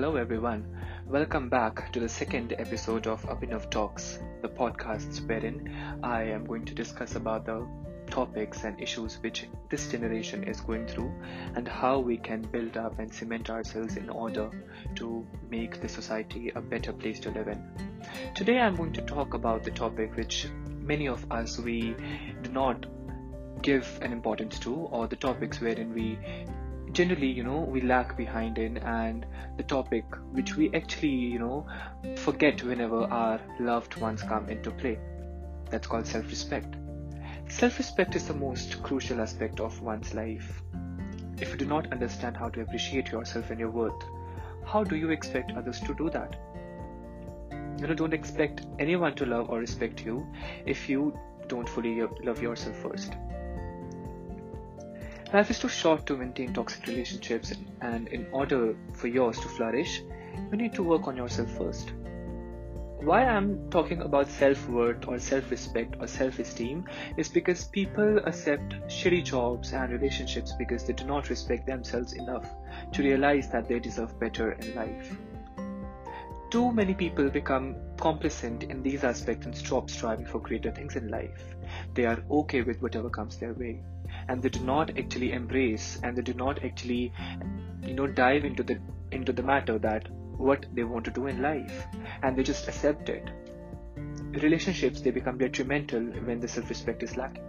Hello, everyone. Welcome back to the second episode of Abhinav Talks, the podcast wherein I am going to discuss about the topics and issues which this generation is going through and how we can build up and cement ourselves in order to make the society a better place to live in. Today, I'm going to talk about the topic which many of us we do not give an importance to, or the topics wherein we generally you know we lag behind in and the topic which we actually you know forget whenever our loved ones come into play. That's called self-respect. Self-respect is the most crucial aspect of one's life. If you do not understand how to appreciate yourself and your worth how do you expect others to do that? You know don't expect anyone to love or respect you if you don't fully love yourself first Life is too short to maintain toxic relationships, and in order for yours to flourish, you need to work on yourself first. Why I'm talking about self worth or self respect or self esteem is because people accept shitty jobs and relationships because they do not respect themselves enough to realize that they deserve better in life. Too many people become complacent in these aspects and stop striving for greater things in life. They are okay with whatever comes their way. And they do not actually embrace and they do not actually you know dive into the into the matter that what they want to do in life. And they just accept it. Relationships they become detrimental when the self-respect is lacking.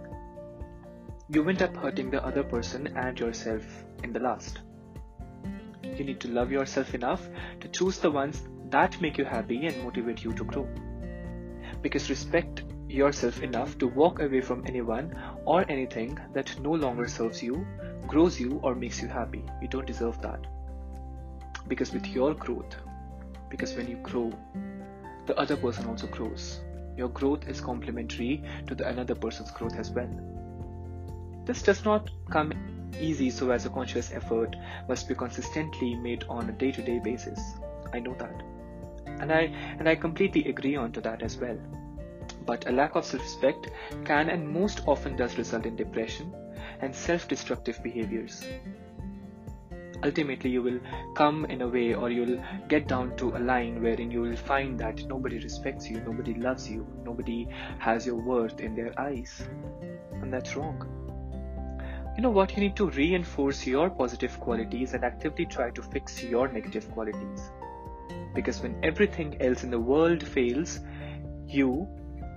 You end up hurting the other person and yourself in the last. You need to love yourself enough to choose the ones that make you happy and motivate you to grow because respect yourself enough to walk away from anyone or anything that no longer serves you, grows you, or makes you happy. You don't deserve that. Because with your growth, because when you grow, the other person also grows. Your growth is complementary to the another person's growth as well. This does not come easy, so as a conscious effort must be consistently made on a day-to-day basis. I know that. And I and I completely agree onto that as well but a lack of self respect can and most often does result in depression and self destructive behaviors. Ultimately, you will come in a way, or you'll get down to a line wherein you will find that nobody respects you, nobody loves you, nobody has your worth in their eyes. And that's wrong. You know what? You need to reinforce your positive qualities and actively try to fix your negative qualities. Because when everything else in the world fails, you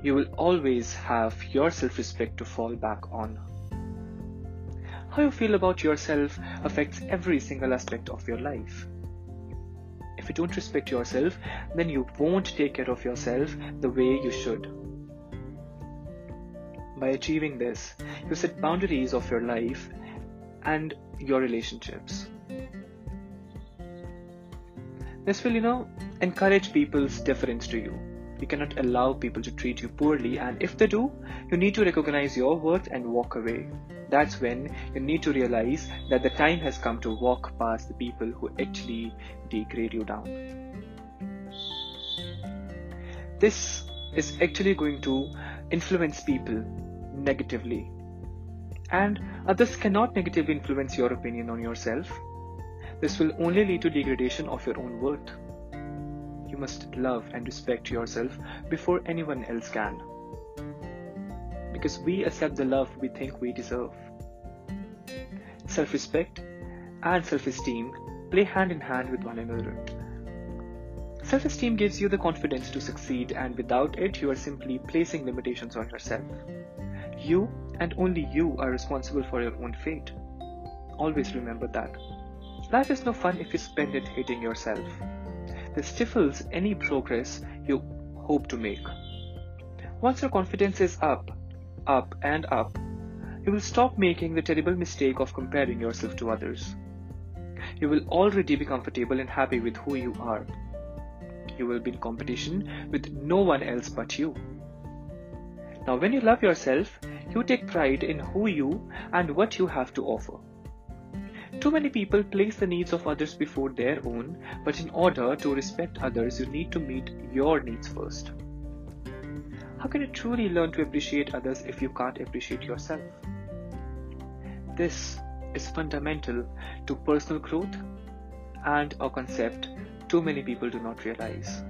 you will always have your self respect to fall back on. How you feel about yourself affects every single aspect of your life. If you don't respect yourself, then you won't take care of yourself the way you should. By achieving this, you set boundaries of your life and your relationships. This will, you know, encourage people's deference to you you cannot allow people to treat you poorly, and if they do, you need to recognize your worth and walk away. That's when you need to realize that the time has come to walk past the people who actually degrade you down. This is actually going to influence people negatively, and others cannot negatively influence your opinion on yourself. This will only lead to degradation of your own worth you must love and respect yourself before anyone else can. Because we accept the love we think we deserve. Self respect and self esteem play hand in hand with one another. Self esteem gives you the confidence to succeed, and without it, you are simply placing limitations on yourself. You and only you are responsible for your own fate. Always remember that. Life is no fun if you spend it hating yourself. This stifles any progress you hope to make. Once your confidence is up, up, and up, you will stop making the terrible mistake of comparing yourself to others. You will already be comfortable and happy with who you are. You will be in competition with no one else but you. Now, when you love yourself, you take pride in who you and what you have to offer. Too many people place the needs of others before their own, but in order to respect others, you need to meet your needs first. How can you truly learn to appreciate others if you can't appreciate yourself? This is fundamental to personal growth and a concept too many people do not realize.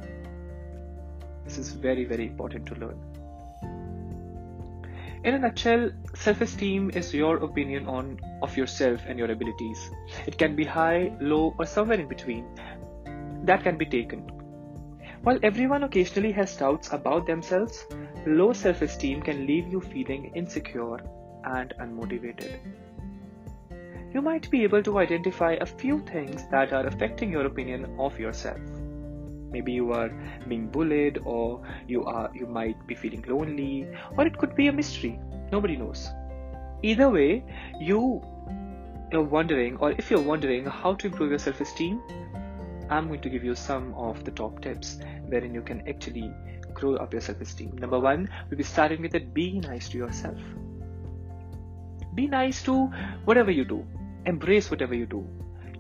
This is very, very important to learn. In a nutshell, self-esteem is your opinion on of yourself and your abilities. It can be high, low, or somewhere in between. That can be taken. While everyone occasionally has doubts about themselves, low self-esteem can leave you feeling insecure and unmotivated. You might be able to identify a few things that are affecting your opinion of yourself maybe you are being bullied or you are you might be feeling lonely or it could be a mystery. Nobody knows. Either way you are wondering or if you're wondering how to improve your self-esteem i'm going to give you some of the top tips wherein you can actually grow up your self-esteem. Number one we'll be starting with it. Be nice to yourself. Be nice to whatever you do. Embrace whatever you do.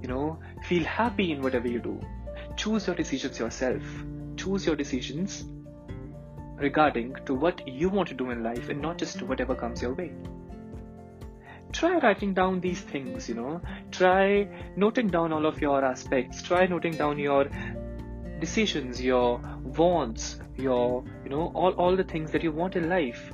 You know feel happy in whatever you do choose your decisions yourself. Choose your decisions regarding to what you want to do in life and not just whatever comes your way. Try writing down these things you know. Try noting down all of your aspects. Try noting down your decisions your wants your you know all, all the things that you want in life.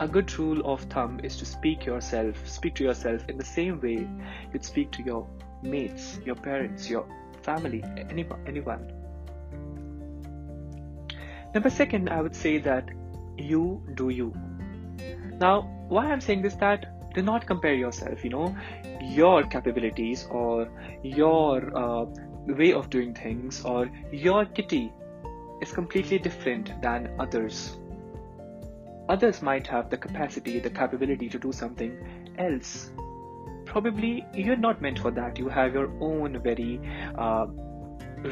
A good rule of thumb is to speak yourself speak to yourself in the same way you'd speak to your mates your parents your family, any, anyone. Number second, I would say that you do you. Now, why I'm saying this that do not compare yourself, you know, your capabilities or your uh, way of doing things or your kitty is completely different than others. Others might have the capacity, the capability to do something else probably you're not meant for that. You have your own very uh,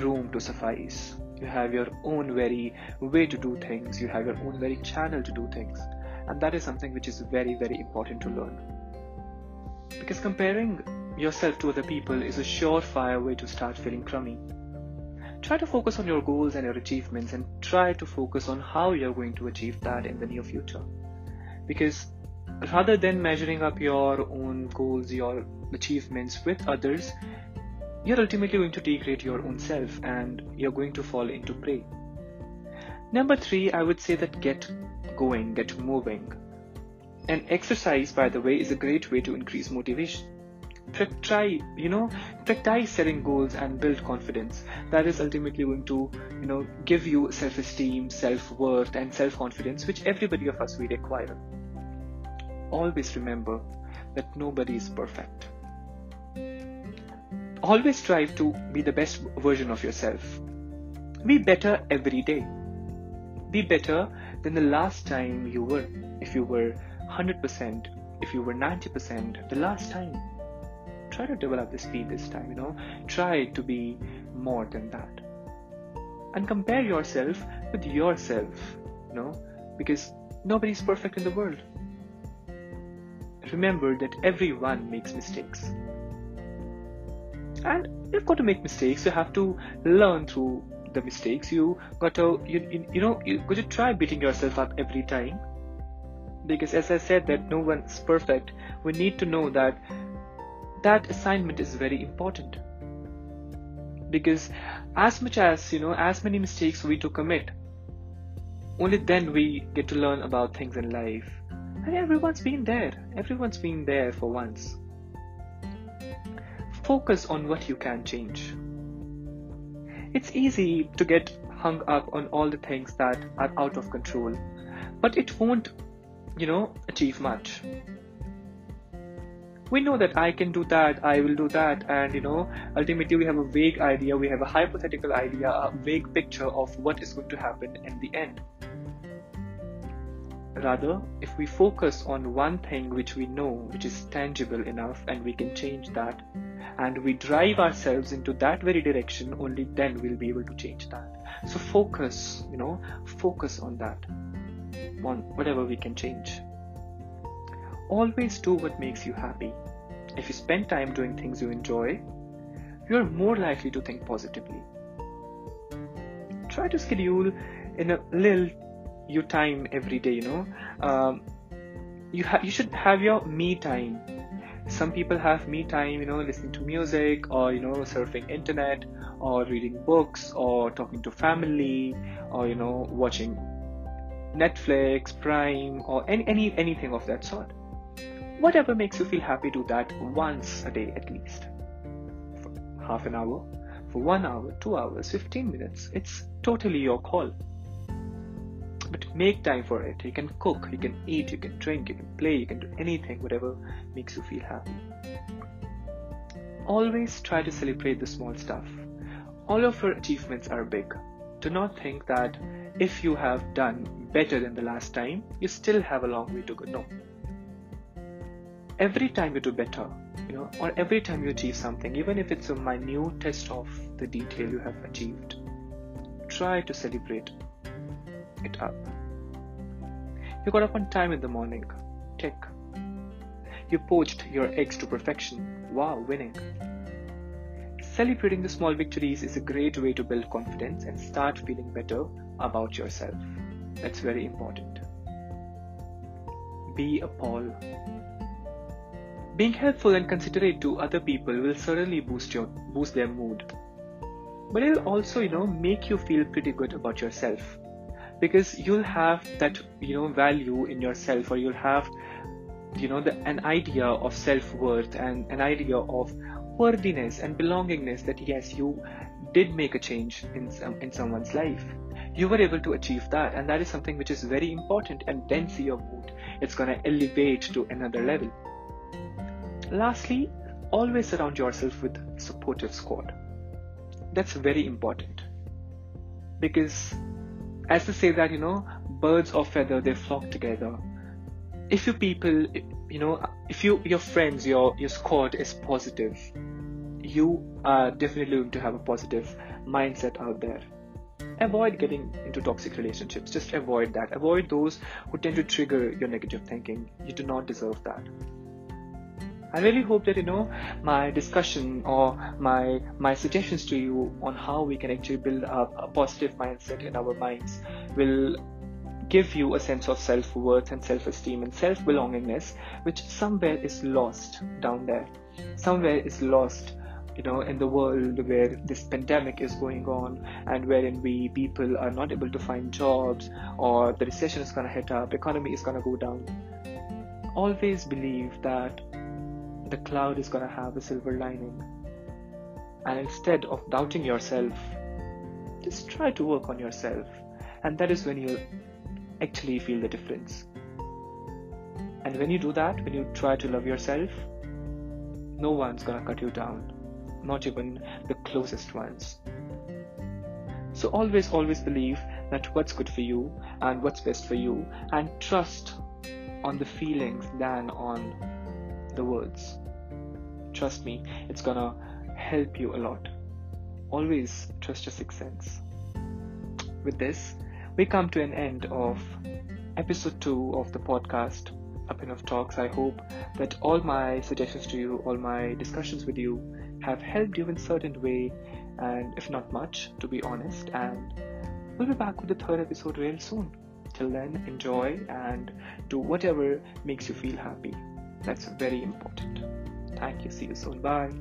room to suffice. You have your own very way to do things. You have your own very channel to do things. And that is something which is very very important to learn. Because comparing yourself to other people is a surefire way to start feeling crummy. Try to focus on your goals and your achievements and try to focus on how you're going to achieve that in the near future. Because rather than measuring up your own goals, your achievements with others, you're ultimately going to degrade your own self and you're going to fall into prey. Number three, I would say that get going, get moving. And exercise, by the way, is a great way to increase motivation. Try, you know, practice setting goals and build confidence. That is ultimately going to, you know, give you self-esteem, self-worth, and self-confidence, which everybody of us we require always remember that nobody is perfect. Always strive to be the best version of yourself. Be better every day. Be better than the last time you were. If you were 100%, if you were 90%, the last time. Try to develop the speed this time, you know. Try to be more than that. And compare yourself with yourself, you know, because nobody's perfect in the world remember that everyone makes mistakes. And you've got to make mistakes, you have to learn through the mistakes. You got to, you, you know, you got to try beating yourself up every time. Because as I said, that no one's perfect, we need to know that that assignment is very important. Because as much as, you know, as many mistakes we do commit, only then we get to learn about things in life and everyone's been there. Everyone's been there for once. Focus on what you can change. It's easy to get hung up on all the things that are out of control, but it won't, you know, achieve much. We know that I can do that, I will do that, and you know, ultimately we have a vague idea, we have a hypothetical idea, a vague picture of what is going to happen in the end. Rather, if we focus on one thing which we know, which is tangible enough, and we can change that, and we drive ourselves into that very direction, only then we'll be able to change that. So focus, you know, focus on that, on whatever we can change. Always do what makes you happy. If you spend time doing things you enjoy, you're more likely to think positively. Try to schedule in a little your time every day you know. Um, you ha- you should have your me time. Some people have me time you know listening to music or you know surfing internet or reading books or talking to family or you know watching netflix prime or any, any anything of that sort. Whatever makes you feel happy do that once a day at least. For half an hour for one hour two hours 15 minutes it's totally your call make time for it. You can cook you can eat you can drink you can play you can do anything whatever makes you feel happy. Always try to celebrate the small stuff. All of your achievements are big. Do not think that if you have done better than the last time you still have a long way to go. No. Every time you do better you know or every time you achieve something even if it's a minute test of the detail you have achieved try to celebrate it up. You got up on time in the morning. Tick. You poached your eggs to perfection. Wow, winning. Celebrating the small victories is a great way to build confidence and start feeling better about yourself. That's very important. Be a Paul. Being helpful and considerate to other people will certainly boost your boost their mood. But it'll also, you know, make you feel pretty good about yourself because you'll have that you know value in yourself or you'll have you know the, an idea of self-worth and an idea of worthiness and belongingness that yes you did make a change in some, in someone's life. You were able to achieve that and that is something which is very important and then see your mood. It's going to elevate to another level. Lastly always surround yourself with supportive squad. That's very important. Because as to say that you know birds of feather they flock together. If your people you know if you your friends your your squad is positive you are definitely going to have a positive mindset out there. Avoid getting into toxic relationships. Just avoid that. Avoid those who tend to trigger your negative thinking. You do not deserve that I really hope that you know my discussion or my my suggestions to you on how we can actually build up a positive mindset in our minds will give you a sense of self-worth and self-esteem and self-belongingness which somewhere is lost down there. Somewhere is lost you know in the world where this pandemic is going on and wherein we people are not able to find jobs or the recession is going to hit up economy is going to go down. Always believe that the cloud is going to have a silver lining. And instead of doubting yourself, just try to work on yourself. And that is when you'll actually feel the difference. And when you do that, when you try to love yourself, no one's gonna cut you down, not even the closest ones. So always, always believe that what's good for you and what's best for you, and trust on the feelings than on the words. Trust me, it's gonna help you a lot. Always trust your sixth sense. With this, we come to an end of episode 2 of the podcast, Abhinav Talks. I hope that all my suggestions to you, all my discussions with you have helped you in certain way, and if not much, to be honest. And we'll be back with the third episode real soon. Till then, enjoy and do whatever makes you feel happy. That's very important. Thank you. See you soon. Bye.